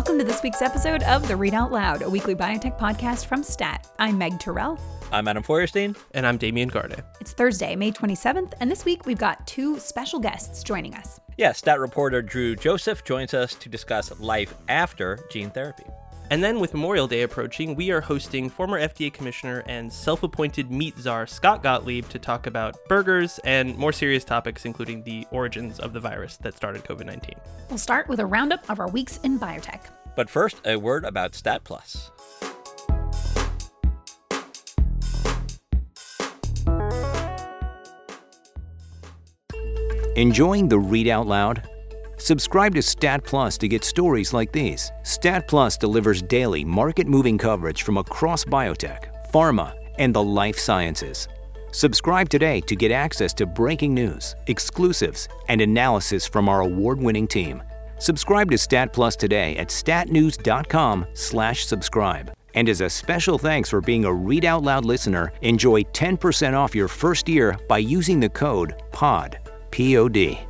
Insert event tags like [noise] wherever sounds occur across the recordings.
Welcome to this week's episode of The Read Out Loud, a weekly biotech podcast from STAT. I'm Meg Terrell. I'm Adam Feuerstein. And I'm Damien Garde. It's Thursday, May 27th, and this week we've got two special guests joining us. Yeah, STAT reporter Drew Joseph joins us to discuss life after gene therapy. And then, with Memorial Day approaching, we are hosting former FDA Commissioner and self appointed meat czar Scott Gottlieb to talk about burgers and more serious topics, including the origins of the virus that started COVID 19. We'll start with a roundup of our weeks in biotech. But first, a word about StatPlus. Enjoying the Read Out Loud? Subscribe to StatPlus to get stories like these. StatPlus delivers daily market moving coverage from across biotech, pharma, and the life sciences. Subscribe today to get access to breaking news, exclusives, and analysis from our award-winning team. Subscribe to Stat Plus today at statnews.com/slash-subscribe. And as a special thanks for being a Read Out Loud listener, enjoy 10% off your first year by using the code POD. P-O-D.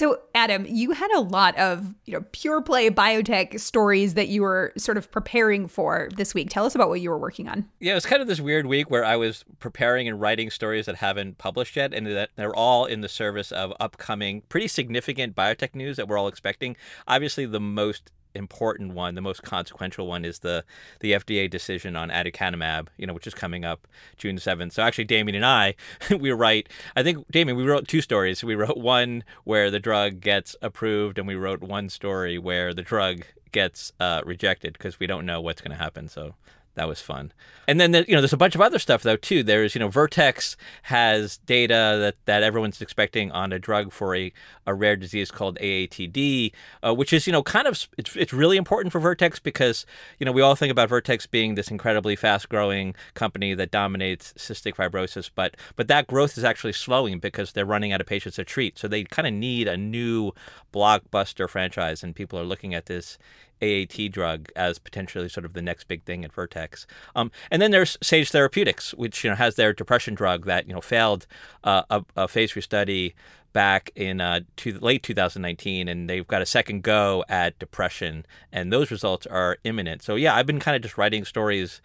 So, Adam, you had a lot of, you know, pure play biotech stories that you were sort of preparing for this week. Tell us about what you were working on. Yeah, it was kind of this weird week where I was preparing and writing stories that haven't published yet, and that they're all in the service of upcoming, pretty significant biotech news that we're all expecting. Obviously, the most important one, the most consequential one, is the the FDA decision on aducanumab, you know, which is coming up June seventh. So actually, Damien and I, [laughs] we write. I think Damien, we wrote two stories. We wrote one where the drug gets approved, and we wrote one story where the drug gets uh, rejected because we don't know what's going to happen. So that was fun. And then you know, there's a bunch of other stuff though too. There's you know, Vertex has data that that everyone's expecting on a drug for a, a rare disease called AATD, uh, which is you know kind of it's it's really important for Vertex because you know we all think about Vertex being this incredibly fast growing company that dominates cystic fibrosis, but but that growth is actually slowing because they're running out of patients to treat. So they kind of need a new blockbuster franchise, and people are looking at this AAT drug as potentially sort of the next big thing at Vertex. Um, and then there's Sage Therapeutics, which you know has their depression drug that you know failed uh, a, a, phase three study back in uh, to late 2019, and they've got a second go at depression, and those results are imminent. So yeah, I've been kind of just writing stories,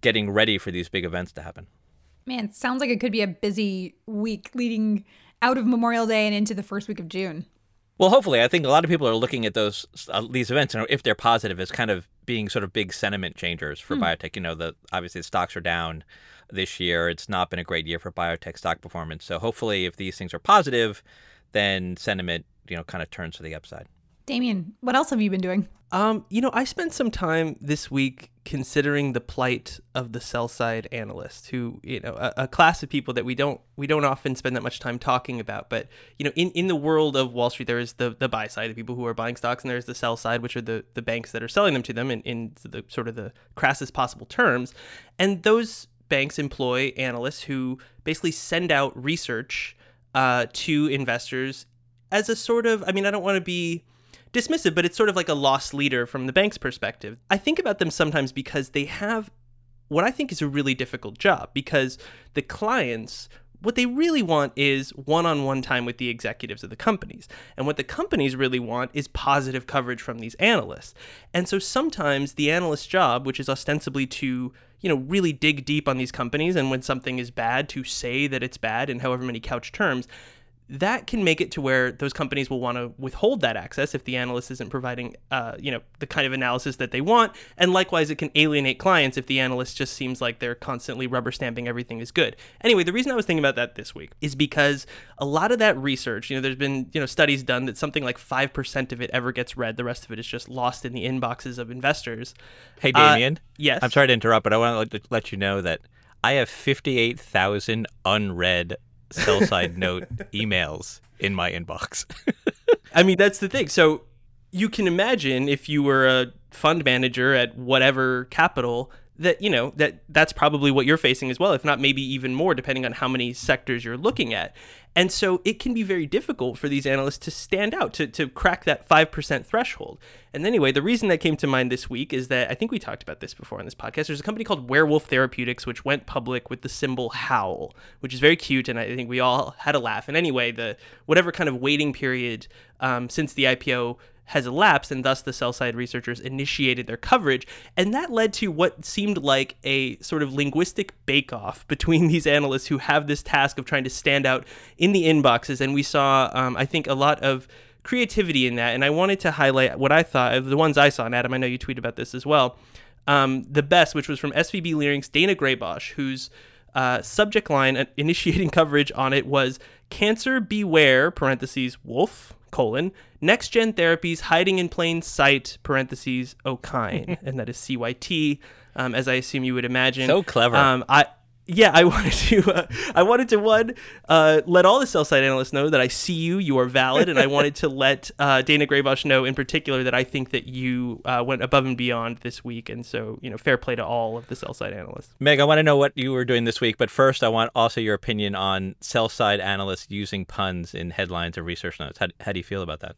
getting ready for these big events to happen. Man, sounds like it could be a busy week leading out of Memorial Day and into the first week of June. Well, hopefully, I think a lot of people are looking at those uh, these events, and if they're positive, as kind of being sort of big sentiment changers for hmm. biotech. You know, the obviously the stocks are down this year. It's not been a great year for biotech stock performance. So hopefully, if these things are positive, then sentiment you know kind of turns to the upside. Damien, what else have you been doing? Um, you know, I spent some time this week considering the plight of the sell side analyst, who you know, a, a, class of people that we don't we don't often spend that much time talking about. But you know, in, in the world of Wall Street, there is the the buy side, the people who are buying stocks, and there's the sell side, which are the the banks that are selling them to them in, in the sort of the crassest possible terms. And those banks employ analysts who basically send out research uh, to investors as a sort of I mean, I don't want to be dismissive, but it's sort of like a lost leader from the bank's perspective. I think about them sometimes because they have what I think is a really difficult job because the clients what they really want is one-on-one time with the executives of the companies. And what the companies really want is positive coverage from these analysts. And so sometimes the analyst's job, which is ostensibly to you know, really dig deep on these companies and when something is bad to say that it's bad in however many couch terms, that can make it to where those companies will want to withhold that access if the analyst isn't providing, uh, you know, the kind of analysis that they want. And likewise, it can alienate clients if the analyst just seems like they're constantly rubber stamping everything is good. Anyway, the reason I was thinking about that this week is because a lot of that research, you know, there's been, you know, studies done that something like 5% of it ever gets read. The rest of it is just lost in the inboxes of investors. Hey, Damien. Uh, yes. I'm sorry to interrupt, but I want to let you know that I have 58,000 unread sell side note emails in my inbox. [laughs] I mean, that's the thing. So you can imagine if you were a fund manager at whatever capital that you know that that's probably what you're facing as well if not maybe even more depending on how many sectors you're looking at And so it can be very difficult for these analysts to stand out, to, to crack that 5% threshold. And anyway, the reason that came to mind this week is that I think we talked about this before on this podcast. There's a company called Werewolf Therapeutics, which went public with the symbol HOWL, which is very cute. And I think we all had a laugh. And anyway, the whatever kind of waiting period um, since the IPO has elapsed, and thus the sell side researchers initiated their coverage. And that led to what seemed like a sort of linguistic bake off between these analysts who have this task of trying to stand out in the inboxes. And we saw, um, I think, a lot of creativity in that. And I wanted to highlight what I thought of the ones I saw. And Adam, I know you tweet about this as well. Um, the best, which was from SVB Leerink's Daina Graybosch, whose uh, subject line uh, initiating coverage on it was "Cancer Beware" (parentheses Wolf colon next gen therapies hiding in plain sight parentheses okine [laughs] and that is cyt um, as i assume you would imagine So clever. um, i yeah i [laughs] wanted to uh, i wanted to one uh, let all the sell side analysts know that i see you you are valid and i wanted to [laughs] let uh, daina graybosch know in particular that i think that you uh, went above and beyond this week and so you know fair play to all of the sell side analysts Meg, I want to know what you were doing this week, but first, I want also your opinion on sell side analysts using puns in headlines or research notes. How, how do you feel about that?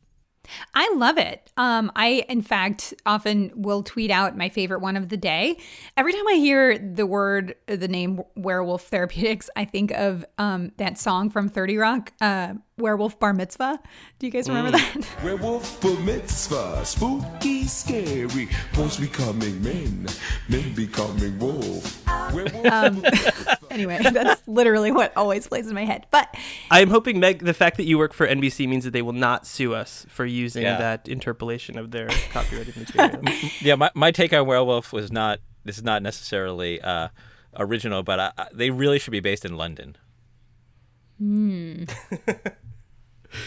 I love it. Um, I, in fact, often will tweet out my favorite one of the day. Every time I hear the word, the name Werewolf Therapeutics, I think of um, that song from 30 Rock, uh, Werewolf Bar Mitzvah. Do you guys remember that? [laughs] Werewolf bar mitzvah, spooky, scary. Boys becoming men, men becoming wolves. Werewolf Um, [laughs] anyway, that's literally what always plays in my head. But I am hoping, Meg, the fact that you work for NBC means that they will not sue us for using Yeah. that interpolation of their [laughs] copyrighted material. Yeah, my, my take on Werewolf was not, this is not necessarily uh, original, but I, I, they really should be based in London.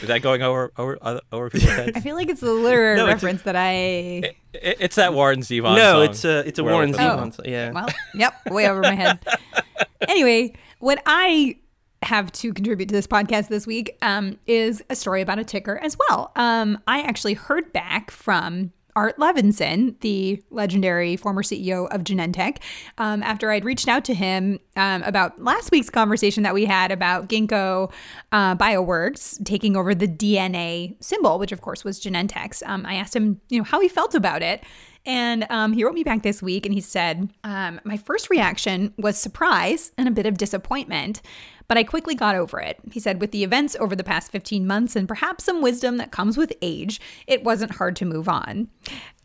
Is that going over over over people's [laughs] heads? I feel like it's a literary No, it's a- reference that I. It- it's that Warren Zevon. no, song, it's a it's a Warren Zevon. London. song, Yeah. Well, yep, way over my head. [laughs] anyway, what I have to contribute to this podcast this week um, is a story about a ticker as well. Um, I actually heard back from Art Levinson, the legendary former CEO of Genentech, um, after I'd reached out to him um, about last week's conversation that we had about Ginkgo uh, Bioworks taking over the DNA symbol, which of course was Genentech's. Um, I asked him, you know, how he felt about it. And um, he wrote me back this week and he said, um, My first reaction was surprise and a bit of disappointment, but I quickly got over it. He said, With the events over the past 15 months and perhaps some wisdom that comes with age, it wasn't hard to move on.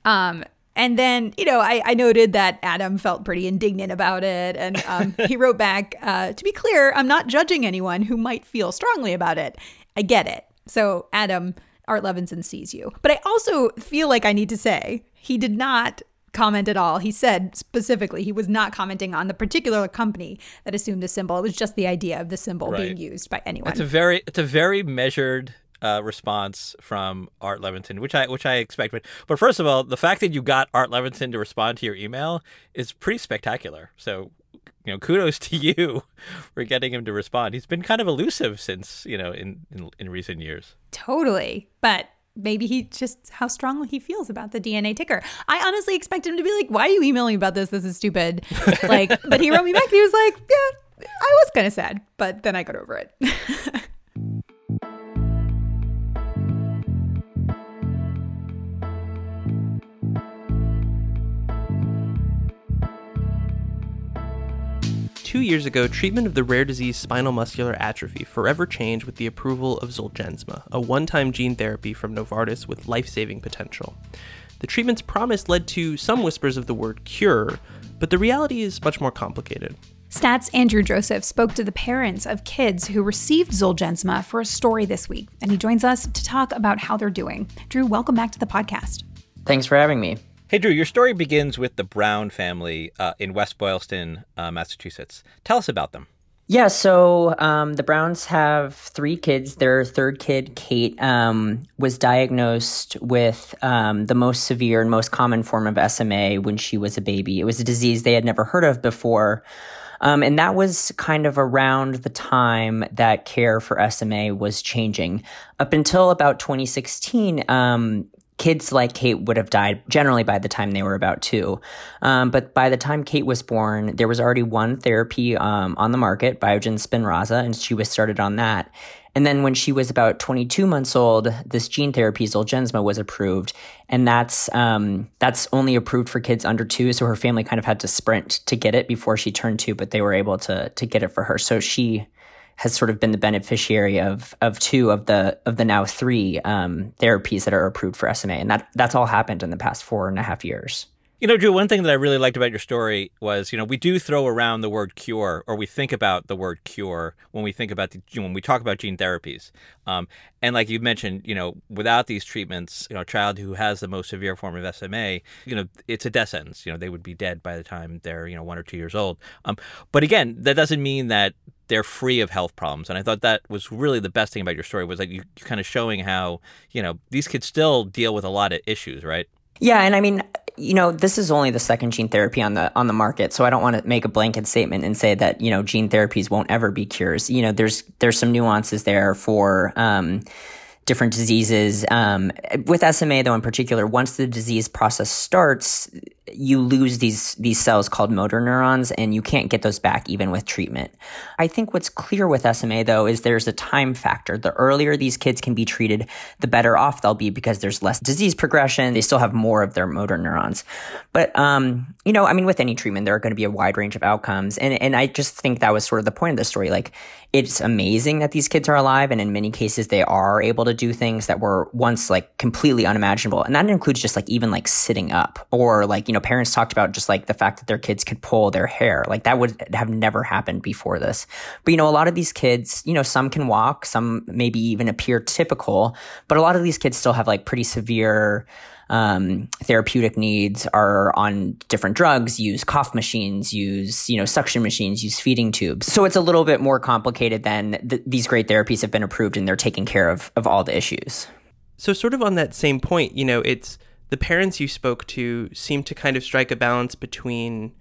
Um, and then, you know, I, I noted that Adam felt pretty indignant about it. And um, [laughs] he wrote back, uh, To be clear, I'm not judging anyone who might feel strongly about it. I get it. So, Adam, Art Levinson sees you. But I also feel like I need to say he did not comment at all. He said specifically he was not commenting on the particular company that assumed the symbol. It was just the idea of the symbol being used by anyone. It's a very it's a very measured uh, response from Art Levinson, which I which I expect. But but first of all, the fact that you got Art Levinson to respond to your email is pretty spectacular. So you know, kudos to [laughs] you for getting him to respond. He's been kind of elusive since you know in in, in recent years. Totally. But maybe he just how strongly he feels about the DNA ticker. I honestly expect him to be like, "Why are you emailing about this? This is stupid." like, but he wrote me back. And he was like, "Yeah, I was kind of sad, but then I got over it." [laughs] Two years ago, treatment of the rare disease spinal muscular atrophy forever changed with the approval of Zolgensma, a one time gene therapy from Novartis with life saving potential. The treatment's promise led to some whispers of the word cure, but the reality is much more complicated. Stats Andrew Joseph spoke to the parents of kids who received Zolgensma for a story this week, and he joins us to talk about how they're doing. Drew, welcome back to the podcast. Thanks for having me. Hey Drew, your story begins with the Brown family uh, in West Boylston, uh, Massachusetts. Tell us about them. Yeah, so um, the Browns have three kids. Their third kid, Kate, um, was diagnosed with um, the most severe and most common form of SMA when she was a baby. It was a disease they had never heard of before. Um, and that was kind of around the time that care for SMA was changing. Up until about 2016, um, kids like Kate would have died generally by the time they were about two. Um, but by the time Kate was born, there was already one therapy um, on the market, Biogen Spinraza, and she was started on that. And then when she was about 22 months old, this gene therapy, Zolgensma, was approved. And that's, um, that's only approved for kids under two. So her family kind of had to sprint to get it before she turned two, but they were able to, to get it for her. So she has sort of been the beneficiary of, of two of the, of the now three, um, therapies that are approved for SMA. And that, that's all happened in the past four and a half years. You know, Drew, one thing that I really liked about your story was, you know, we do throw around the word cure, or we think about the word cure when we think about the, when we talk about gene therapies. Um, and like you mentioned, you know, without these treatments, you know, a child who has the most severe form of SMA, you know, it's a death sentence. You know, they would be dead by the time they're, you know, one or two years old. Um, but again, that doesn't mean that they're free of health problems. And I thought that was really the best thing about your story was like you kind of showing how, you know, these kids still deal with a lot of issues, right? Yeah, and I mean, you know, this is only the second gene therapy on the on the market, so I don't want to make a blanket statement and say that you know gene therapies won't ever be cures. You know, there's there's some nuances there for. Um, different diseases. Um, with SMA, though, in particular, once the disease process starts, you lose these these cells called motor neurons and you can't get those back even with treatment. I think what's clear with SMA though is there's a time factor. The earlier these kids can be treated, the better off they'll be because there's less disease progression. They still have more of their motor neurons. But um, you know, I mean with any treatment there are going to be a wide range of outcomes and and I just think that was sort of the point of the story like it's amazing that these kids are alive and in many cases they are able to do things that were once like completely unimaginable. And that includes just like even like sitting up or like you know know, parents talked about just like the fact that their kids could pull their hair. Like that would have never happened before this. But, you know, a lot of these kids, you know, some can walk, some maybe even appear typical, but a lot of these kids still have like pretty severe, um, therapeutic needs are on different drugs, use cough machines, use, you know, suction machines, use feeding tubes. So it's a little bit more complicated than th- these great therapies have been approved and they're taking care of, of all the issues. So sort of on that same point, you know, it's, the parents you spoke to seem to kind of strike a balance between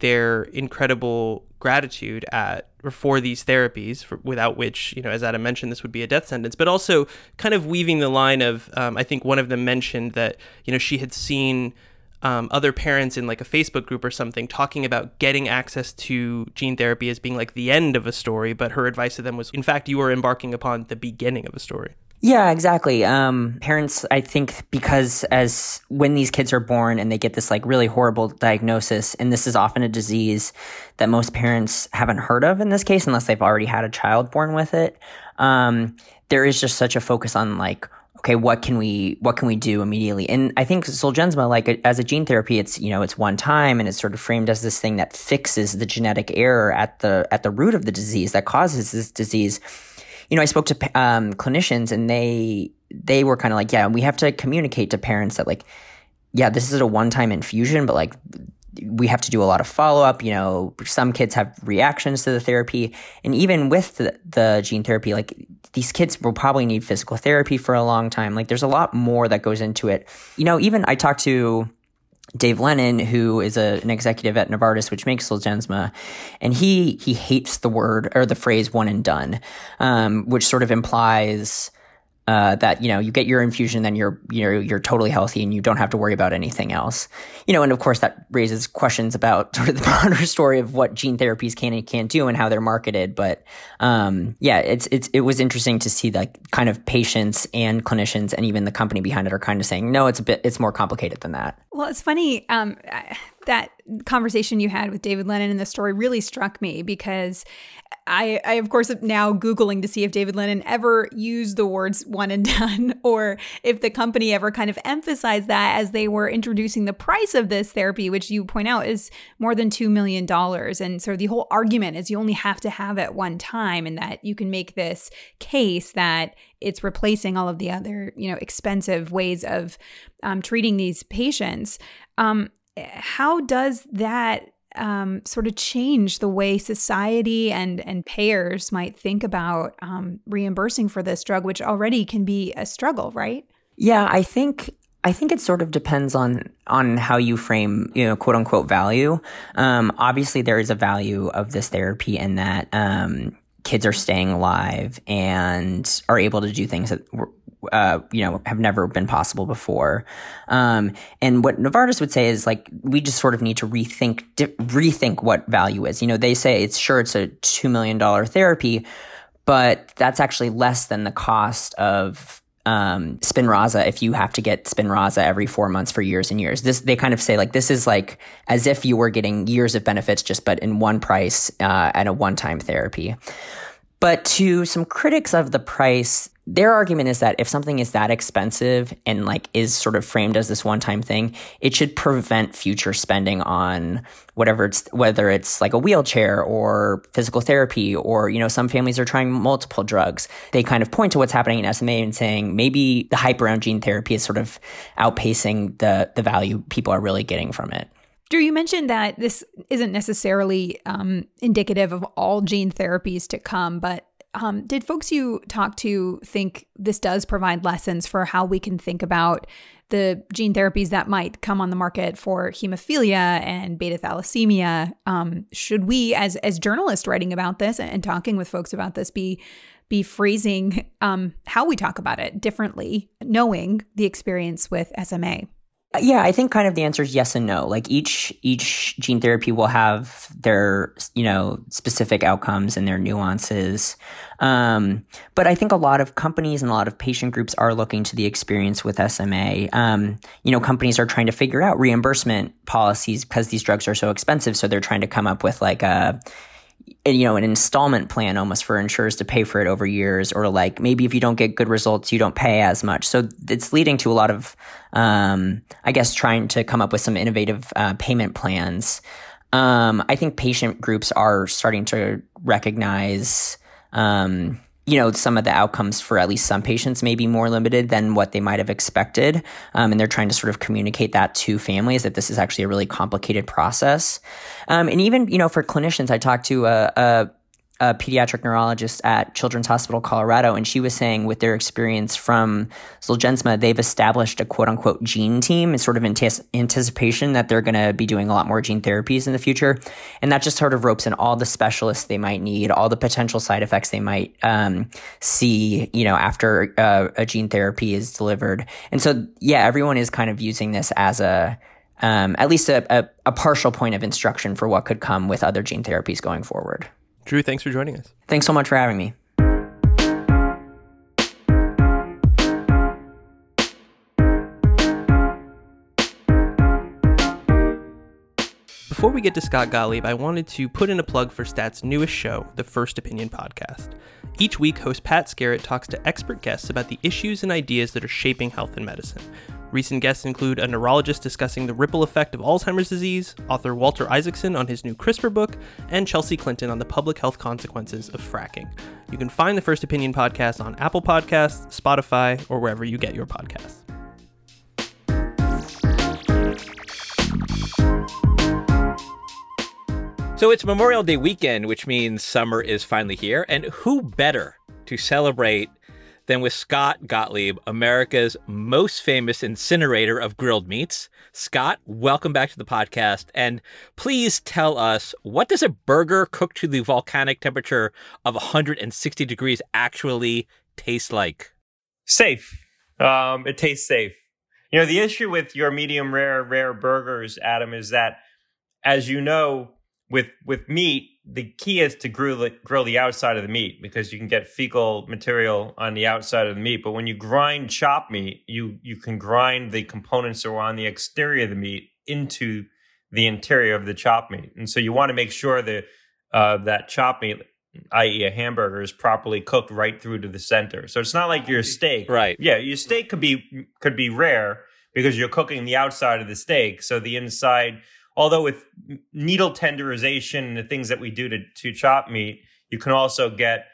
their incredible gratitude at or for these therapies, for, without which, you know, as Adam mentioned, this would be a death sentence, but also kind of weaving the line of, um, I think one of them mentioned that, you know, she had seen um, other parents in like a Facebook group or something talking about getting access to gene therapy as being like the end of a story, but her advice to them was, in fact, you are embarking upon the beginning of a story. Yeah, exactly. Um, parents, I think, because as when these kids are born and they get this like really horrible diagnosis, and this is often a disease that most parents haven't heard of in this case, unless they've already had a child born with it. Um, there is just such a focus on like, okay, what can we what can we do immediately? And I think Zolgensma, like as a gene therapy, it's you know it's one time and it's sort of framed as this thing that fixes the genetic error at the at the root of the disease that causes this disease you know, I spoke to um, clinicians and they they were kind of like, yeah, we have to communicate to parents that like, yeah, this is a one time infusion, but like we have to do a lot of follow up. You know, some kids have reactions to the therapy, and even with the, the, gene therapy, like these kids will probably need physical therapy for a long time. Like, there's a lot more that goes into it. You know, even I talked to Dave Lennon, who is a, an executive at Novartis, which makes Zolgensma, and he he hates the word or the phrase "one and done," um, which sort of implies uh, that you know you get your infusion, then you're you're you're totally healthy and you don't have to worry about anything else. You know, and of course that raises questions about [laughs] sort of the broader story of what gene therapies can and can't do and how they're marketed. But um, yeah, it's it's it was interesting to see like kind of patients and clinicians and even the company behind it are kind of saying no, it's a bit it's more complicated than that. Well, it's funny. Um, that conversation you had with David Lennon in the story really struck me because I, I of course am now googling to see if David Lennon ever used the words one and [laughs] done or if the company ever kind of emphasized that as they were introducing the price of this therapy which you point out is more than 2 million dollars. And so the whole argument is you only have to have it one time and that you can make this case that it's replacing all of the other you know expensive ways of um, treating these patients. Um, how does that um, sort of change the way society and and payers might think about um, reimbursing for this drug, which already can be a struggle, right? Yeah, I think I think it sort of depends on on how you frame, you know, quote unquote value. Um, obviously, there is a value of this therapy in that um, kids are staying alive and are able to do things that uh, you know, have never been possible before. Um, and what Novartis would say is like, we just sort of need to rethink, di- rethink what value is. You know, they say it's sure it's a $2 million therapy, but that's actually less than the cost of um, Spinraza if you have to get Spinraza every four months for years and years. This they kind of say like this is like as if you were getting years of benefits just but in one price uh, at a one time therapy. But to some critics of the price, their argument is that if something is that expensive and like is sort of framed as this one-time thing, it should prevent future spending on whatever it's whether it's like a wheelchair or physical therapy or you know some families are trying multiple drugs. They kind of point to what's happening in SMA and saying maybe the hype around gene therapy is sort of outpacing the the value people are really getting from it. Drew, you mentioned that this isn't necessarily um, indicative of all gene therapies to come, but um, did folks you talk to think this does provide lessons for how we can think about the gene therapies that might come on the market for hemophilia and beta thalassemia? Um, should we, as as journalists writing about this and talking with folks about this, be be phrasing um, how we talk about it differently, knowing the experience with SMA? Yeah, I think kind of the answer is yes and no. Like each each gene therapy will have their you know specific outcomes and their nuances. Um, but I think a lot of companies and a lot of patient groups are looking to the experience with SMA. Um, you know, companies are trying to figure out reimbursement policies because these drugs are so expensive. So they're trying to come up with like a you know an installment plan almost for insurers to pay for it over years or like maybe if you don't get good results you don't pay as much. So it's leading to a lot of um, i guess trying to come up with some innovative uh, payment plans. Um, i think patient groups are starting to recognize um, you know, some of the outcomes for at least some patients may be more limited than what they might have expected. Um, and they're trying to sort of communicate that to families that this is actually a really complicated process. Um, and even, you know, for clinicians, I talked to a, a a pediatric neurologist at Children's Hospital Colorado, and she was saying with their experience from Zolgensma, they've established a quote unquote gene team in sort of anticipation that they're going to be doing a lot more gene therapies in the future. And that just sort of ropes in all the specialists they might need, all the potential side effects they might um, see, you know, after uh, a gene therapy is delivered. And so, yeah, everyone is kind of using this as a um, at least a, a, a partial point of instruction for what could come with other gene therapies going forward. Drew, thanks for joining us. Thanks so much for having me. Before we get to Scott Gottlieb, I wanted to put in a plug for Stat's newest show, the First Opinion Podcast. Each week, host Pat Skerrett talks to expert guests about the issues and ideas that are shaping health and medicine. Recent guests include a neurologist discussing the ripple effect of Alzheimer's disease, author Walter Isaacson on his new CRISPR book, and Chelsea Clinton on the public health consequences of fracking. You can find the First Opinion podcast on Apple Podcasts, Spotify, or wherever you get your podcasts. So it's Memorial Day weekend, which means summer is finally here. And who better to celebrate than with Scott Gottlieb, America's most famous incinerator of grilled meats. Scott, welcome back to the podcast. And please tell us what does a burger cooked to the volcanic temperature of 160 degrees actually taste like? Safe. Um, it tastes safe. You know, the issue with your medium rare, rare burgers, Adam, is that, as you know, with with meat, the key is to grill the, grill the outside of the meat because you can get fecal material on the outside of the meat. But when you grind chop meat, you you can grind the components that are on the exterior of the meat into the interior of the chop meat, and so you want to make sure that uh, that chop meat, i.e., a hamburger, is properly cooked right through to the center. So it's not like your steak, right? Yeah, your steak could be could be rare because you're cooking the outside of the steak, so the inside although with needle tenderization and the things that we do to, to chop meat, you can also get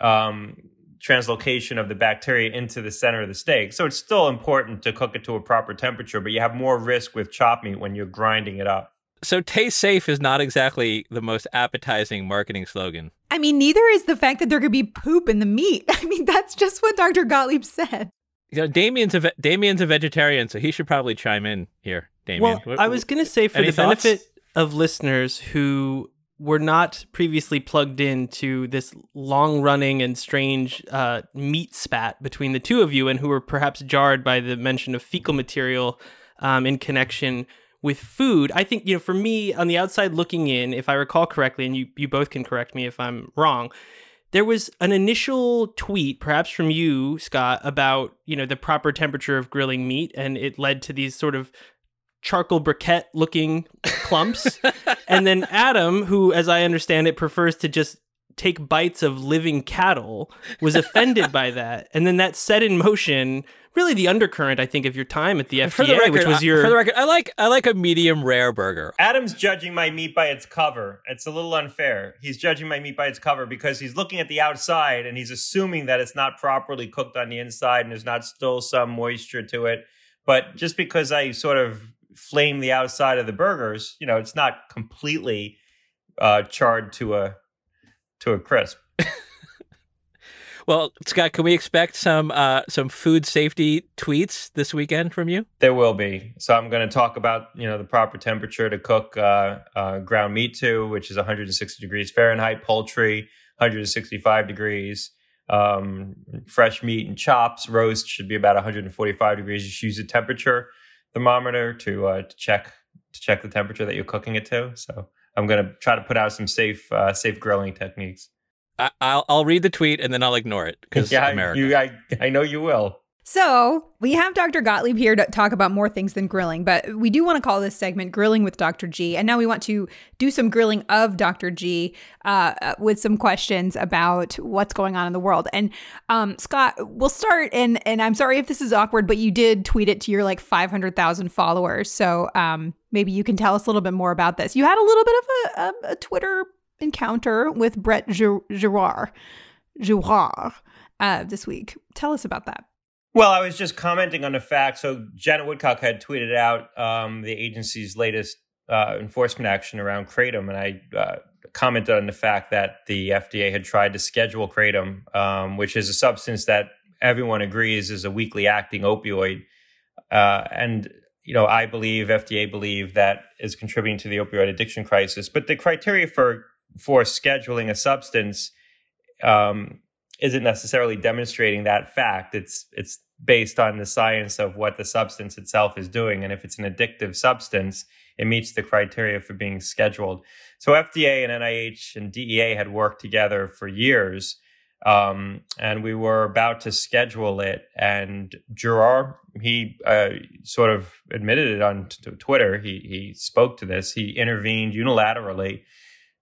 um, translocation of the bacteria into the center of the steak. So it's still important to cook it to a proper temperature, but you have more risk with chop meat when you're grinding it up. So taste safe is not exactly the most appetizing marketing slogan. I mean, neither is the fact that there could be poop in the meat. [laughs] I mean, that's just what Dr. Gottlieb said. You know, Damien's a ve- Damien's a vegetarian, so he should probably chime in here. Damien. Well, I was going to say for the thoughts? benefit of listeners who were not previously plugged into this long running and strange uh, meat spat between the two of you and who were perhaps jarred by the mention of fecal material um, in connection with food. I think, you know, for me on the outside looking in, if I recall correctly, and you, you both can correct me if I'm wrong, there was an initial tweet, perhaps from you, Scott, about you know the proper temperature of grilling meat, and it led to these sort of charcoal briquette looking clumps. [laughs] and then Adam, who, as I understand it, prefers to just take bites of living cattle, was offended by that. And then that set in motion really the undercurrent, I think, of your time at the FDA, for the record, which was your. I, for the record, I like I like a medium rare burger. Adam's judging my meat by its cover. It's a little unfair. He's judging my meat by its cover because he's looking at the outside and he's assuming that it's not properly cooked on the inside and there's not still some moisture to it. But just because I sort of flame the outside of the burgers, you know, it's not completely uh, charred to a to a crisp. [laughs] Well, Scott, can we expect some uh, some food safety tweets this weekend from you? There will be. So I'm going to talk about you know the proper temperature to cook uh, uh, ground meat to, which is 160 degrees Fahrenheit. Poultry 165 degrees. Um, fresh meat and chops, roast should be about 145 degrees. Just use a temperature thermometer to uh, to check to check the temperature that you're cooking it to. So I'm going to try to put out some safe uh, safe grilling techniques. I, will I'll read the tweet and then I'll ignore it because [laughs] yeah, America. You, I, I know you will. So we have Dr. Gottlieb here to talk about more things than grilling, but we do want to call this segment "Grilling with Dr. G." And now we want to do some grilling of Dr. G uh, with some questions about what's going on in the world. And um, Scott, we'll start. And and I'm sorry if this is awkward, but you did tweet it to your like 500,000 followers, so um, maybe you can tell us a little bit more about this. You had a little bit of a, a, a Twitter encounter with Brett Giroir, Giroir uh, this week. Tell us about that. Well, I was just commenting on the fact. So Janet Woodcock had tweeted out um, the agency's latest uh, enforcement action around kratom, and I uh, commented on the fact that the FDA had tried to schedule kratom, um, which is a substance that everyone agrees is a weakly acting opioid, uh, and you know I believe FDA believe that is contributing to the opioid addiction crisis. But the criteria for for scheduling a substance um, isn't necessarily demonstrating that fact. It's it's based on the science of what the substance itself is doing, and if it's an addictive substance, it meets the criteria for being scheduled. So FDA and NIH and DEA had worked together for years, um, and we were about to schedule it. And Giroir, he uh, sort of admitted it on t- Twitter. He he spoke to this. He intervened unilaterally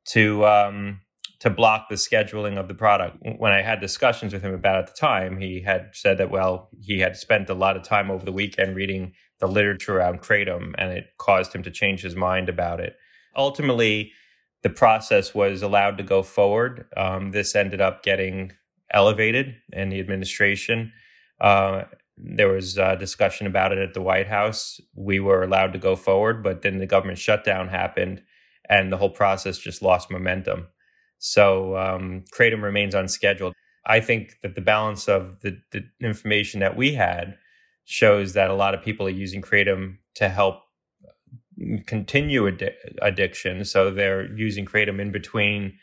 to um, to block the scheduling of the product. When I had discussions with him about it at the time, he had said that well, he had spent a lot of time over the weekend reading the literature around kratom, and it caused him to change his mind about it. Ultimately, the process was allowed to go forward. Um, this ended up getting elevated in the administration. Uh, there was a discussion about it at the White House. We were allowed to go forward, but then the government shutdown happened and the whole process just lost momentum. So um, Kratom remains unscheduled. I think that the balance of the, the information that we had shows that a lot of people are using Kratom to help continue ad- addiction. So they're using Kratom in between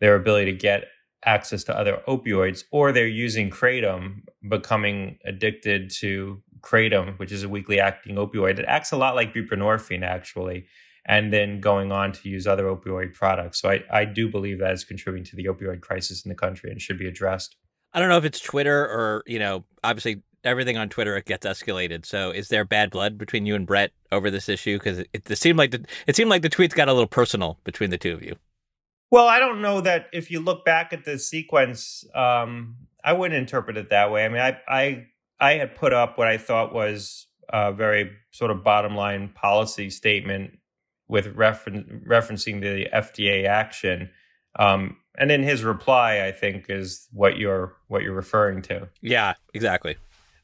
their ability to get access to other opioids, or they're using Kratom, becoming addicted to Kratom, which is a weakly acting opioid. It acts a lot like buprenorphine, actually and then going on to use other opioid products. So I, I do believe that is contributing to the opioid crisis in the country and should be addressed. I don't know if it's Twitter or, you know, obviously everything on Twitter it gets escalated. So is there bad blood between you and Brett over this issue? Because it, it, seemed like the it seemed like the tweets got a little personal between the two of you. Well, I don't know that if you look back at the sequence, um, I wouldn't interpret it that way. I mean, I I I had put up what I thought was a very sort of bottom line policy statement with refer- referencing the FDA action. Um, and then his reply, I think, is what you're what you're referring to. Yeah, exactly.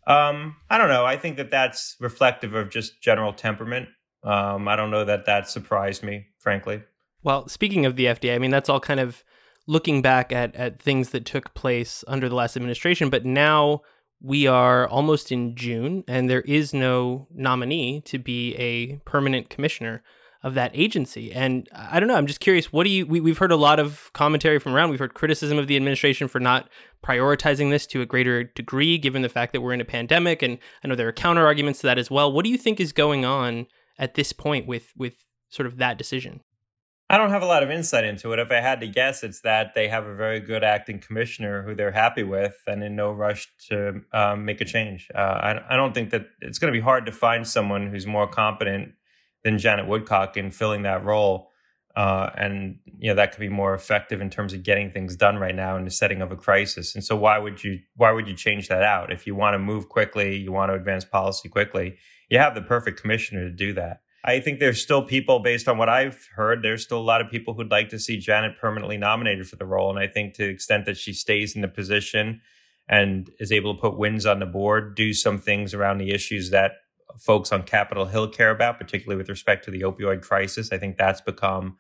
Um, I don't know. I think that that's reflective of just general temperament. Um, I don't know that that surprised me, frankly. Well, speaking of the FDA, I mean that's all kind of looking back at at things that took place under the last administration, but now we are almost in June, and there is no nominee to be a permanent commissioner of that agency. And I don't know, I'm just curious, what do you, we, we've heard a lot of commentary from around. We've heard criticism of the administration for not prioritizing this to a greater degree, given the fact that we're in a pandemic. And I know there are counter arguments to that as well. What do you think is going on at this point with, with sort of that decision? I don't have a lot of insight into it. If I had to guess, it's that they have a very good acting commissioner who they're happy with and in no rush to um, make a change. Uh, I, I, don't think that it's going to be hard to find someone who's more competent than Janet Woodcock in filling that role. Uh, and you know that could be more effective in terms of getting things done right now in the setting of a crisis. And so, why would you why would you change that out if you want to move quickly, you want to advance policy quickly? You have the perfect commissioner to do that. I think there's still people, based on what I've heard, there's still a lot of people who'd like to see Janet permanently nominated for the role. And I think to the extent that she stays in the position and is able to put wins on the board, do some things around the issues that folks on Capitol Hill care about, particularly with respect to the opioid crisis, I think that's become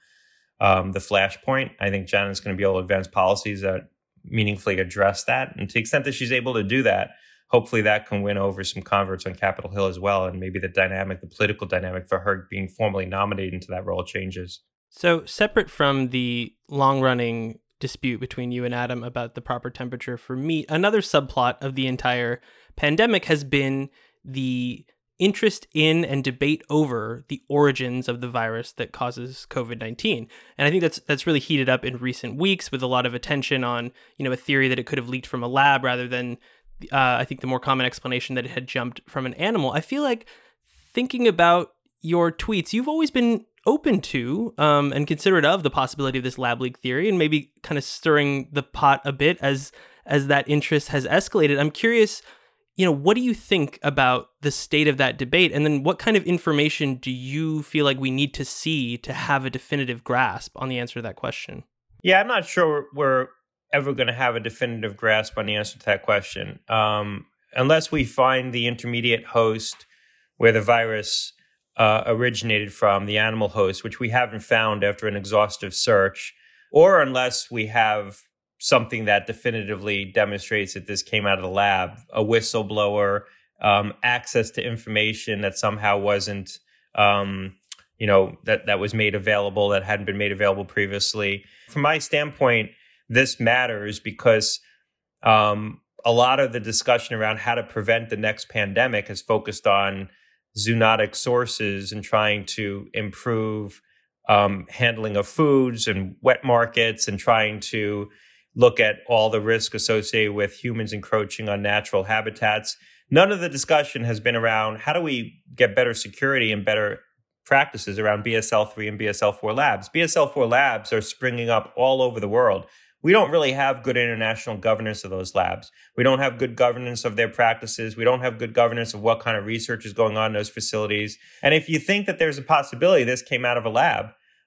um, the flashpoint. I think Janet's going to be able to advance policies that meaningfully address that. And to the extent that she's able to do that, hopefully that can win over some converts on Capitol Hill as well. And maybe the dynamic, the political dynamic for her being formally nominated into that role changes. So, separate from the long running dispute between you and Adam about the proper temperature for meat, another subplot of the entire pandemic has been the interest in and debate over the origins of the virus that causes COVID-19. And I think that's that's really heated up in recent weeks with a lot of attention on, you know, a theory that it could have leaked from a lab rather than uh, I think the more common explanation that it had jumped from an animal. I feel like thinking about your tweets, you've always been open to um, and considerate of the possibility of this lab leak theory, and maybe kind of stirring the pot a bit as as that interest has escalated. I'm curious, you know, what do you think about the state of that debate, and then what kind of information do you feel like we need to see to have a definitive grasp on the answer to that question? Yeah, I'm not sure we're ever going to have a definitive grasp on the answer to that question. Um, unless we find the intermediate host where the virus uh, originated from, the animal host, which we haven't found after an exhaustive search, or unless we have something that definitively demonstrates that this came out of the lab, a whistleblower, um, access to information that somehow wasn't, um, you know, that that was made available that hadn't been made available previously. From my standpoint, this matters because um, a lot of the discussion around how to prevent the next pandemic has focused on zoonotic sources and trying to improve um, handling of foods and wet markets and trying to look at all the risk associated with humans encroaching on natural habitats. None of the discussion has been around how do we get better security and better practices around BSL 3 and BSL 4 labs. BSL 4 labs are springing up all over the world we don't really have good international governance of those labs. We don't have good governance of their practices. We don't have good governance of what kind of research is going on in those facilities. And if you think that there's a possibility this came out of a lab,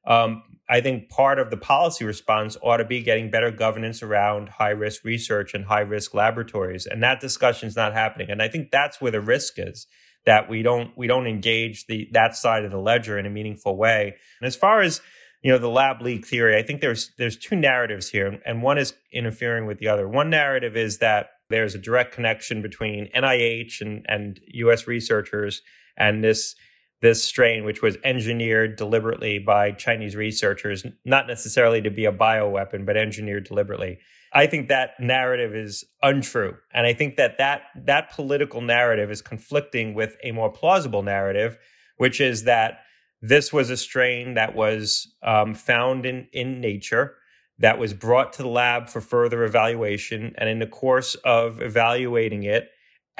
um, I think part of the policy response ought to be getting better governance around high risk research and high risk laboratories. And that discussion is not happening. And I think that's where the risk is that we don't we don't engage the that side of the ledger in a meaningful way. And as far as you know the lab leak theory i think there's there's two narratives here and one is interfering with the other one narrative is that there's a direct connection between nih and and us researchers and this this strain which was engineered deliberately by chinese researchers not necessarily to be a bioweapon but engineered deliberately i think that narrative is untrue and i think that that that political narrative is conflicting with a more plausible narrative which is that this was a strain that was um, found in, in nature, that was brought to the lab for further evaluation. And in the course of evaluating it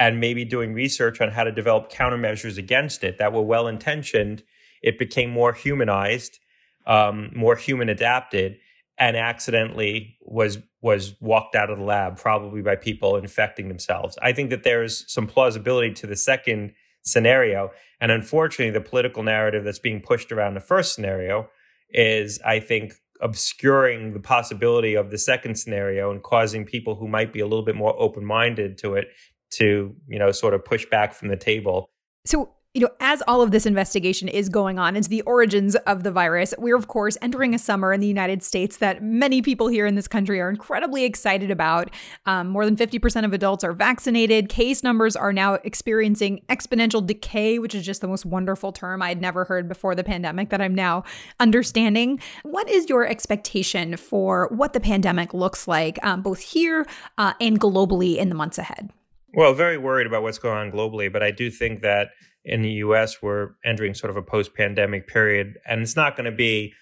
and maybe doing research on how to develop countermeasures against it that were well intentioned, it became more humanized, um, more human adapted, and accidentally was was walked out of the lab, probably by people infecting themselves. I think that there's some plausibility to the second scenario. And unfortunately, the political narrative that's being pushed around the first scenario is, I think, obscuring the possibility of the second scenario and causing people who might be a little bit more open minded to it to, you know, sort of push back from the table. So you know, as all of this investigation is going on into the origins of the virus, we're of course entering a summer in the United States that many people here in this country are incredibly excited about. Um, more than 50% of adults are vaccinated. Case numbers are now experiencing exponential decay, which is just the most wonderful term I had never heard before the pandemic that I'm now understanding. What is your expectation for what the pandemic looks like, um, both here uh, and globally in the months ahead? Well, very worried about what's going on globally, but I do think that in the US, we're entering sort of a post pandemic period, and it's not going to be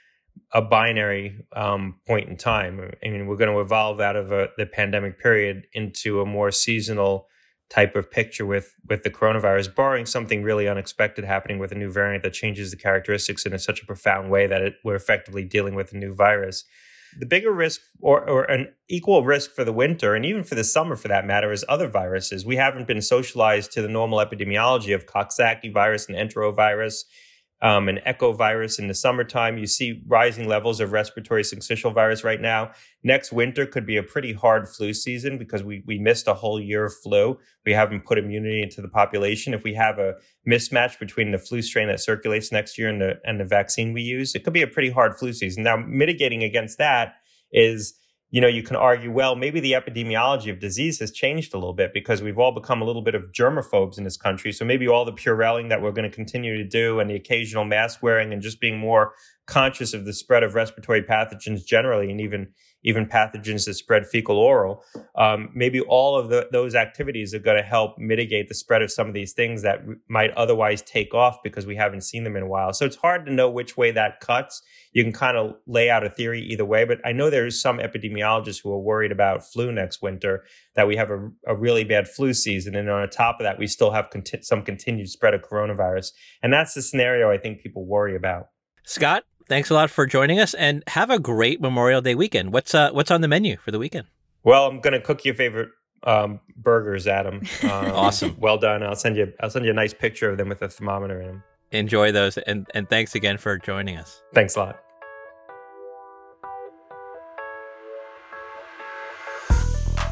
a binary um, point in time. I mean, we're going to evolve out of a, the pandemic period into a more seasonal type of picture with with the coronavirus, barring something really unexpected happening with a new variant that changes the characteristics in a, such a profound way that it, we're effectively dealing with a new virus. The bigger risk, or, or an equal risk for the winter, and even for the summer for that matter, is other viruses. We haven't been socialized to the normal epidemiology of Coxsackie virus and enterovirus um, an echo virus in the summertime. You see rising levels of respiratory syncytial virus right now. Next winter could be a pretty hard flu season because we, we missed a whole year of flu. We haven't put immunity into the population. If we have a mismatch between the flu strain that circulates next year and the, and the vaccine we use, it could be a pretty hard flu season. Now, mitigating against that is you know, you can argue, well, maybe the epidemiology of disease has changed a little bit because we've all become a little bit of germaphobes in this country. So maybe all the purelling that we're going to continue to do and the occasional mask wearing and just being more conscious of the spread of respiratory pathogens generally and even even pathogens that spread fecal oral. Um, maybe all of the, those activities are going to help mitigate the spread of some of these things that r- might otherwise take off because we haven't seen them in a while. So it's hard to know which way that cuts. You can kind of lay out a theory either way, but I know there's some epidemiologists who are worried about flu next winter, that we have a, a really bad flu season. And on top of that, we still have conti- some continued spread of coronavirus. And that's the scenario I think people worry about. Scott, thanks a lot for joining us, and have a great Memorial Day weekend. What's uh, what's on the menu for the weekend? Well, I'm going to cook your favorite um, burgers, Adam. [laughs] Um, Awesome. Well done. I'll send you. I'll send you a nice picture of them with a thermometer in them. Enjoy those, and and thanks again for joining us. Thanks a lot.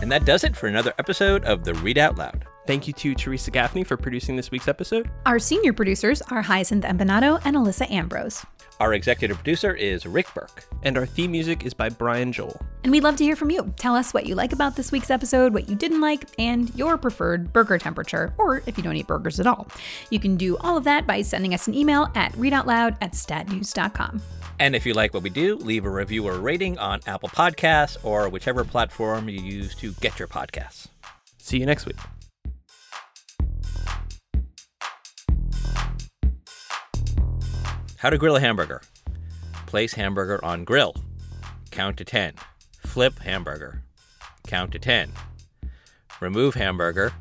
And that does it for another episode of the Readout Loud. Thank you to Theresa Gaffney for producing this week's episode. Our senior producers are Hyacinth Empinado and Alissa Ambrose. Our executive producer is Rick Berke. And our theme music is by Brian Joel. And we'd love to hear from you. Tell us what you like about this week's episode, what you didn't like, and your preferred burger temperature, or if you don't eat burgers at all. You can do all of that by sending us an email at readoutloud at statnews.com. And if you like what we do, leave a review or rating on Apple Podcasts or whichever platform you use to get your podcasts. See you next week. How to grill a hamburger. Place hamburger on grill. Count to 10. Flip hamburger. Count to 10. Remove hamburger.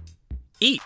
Eat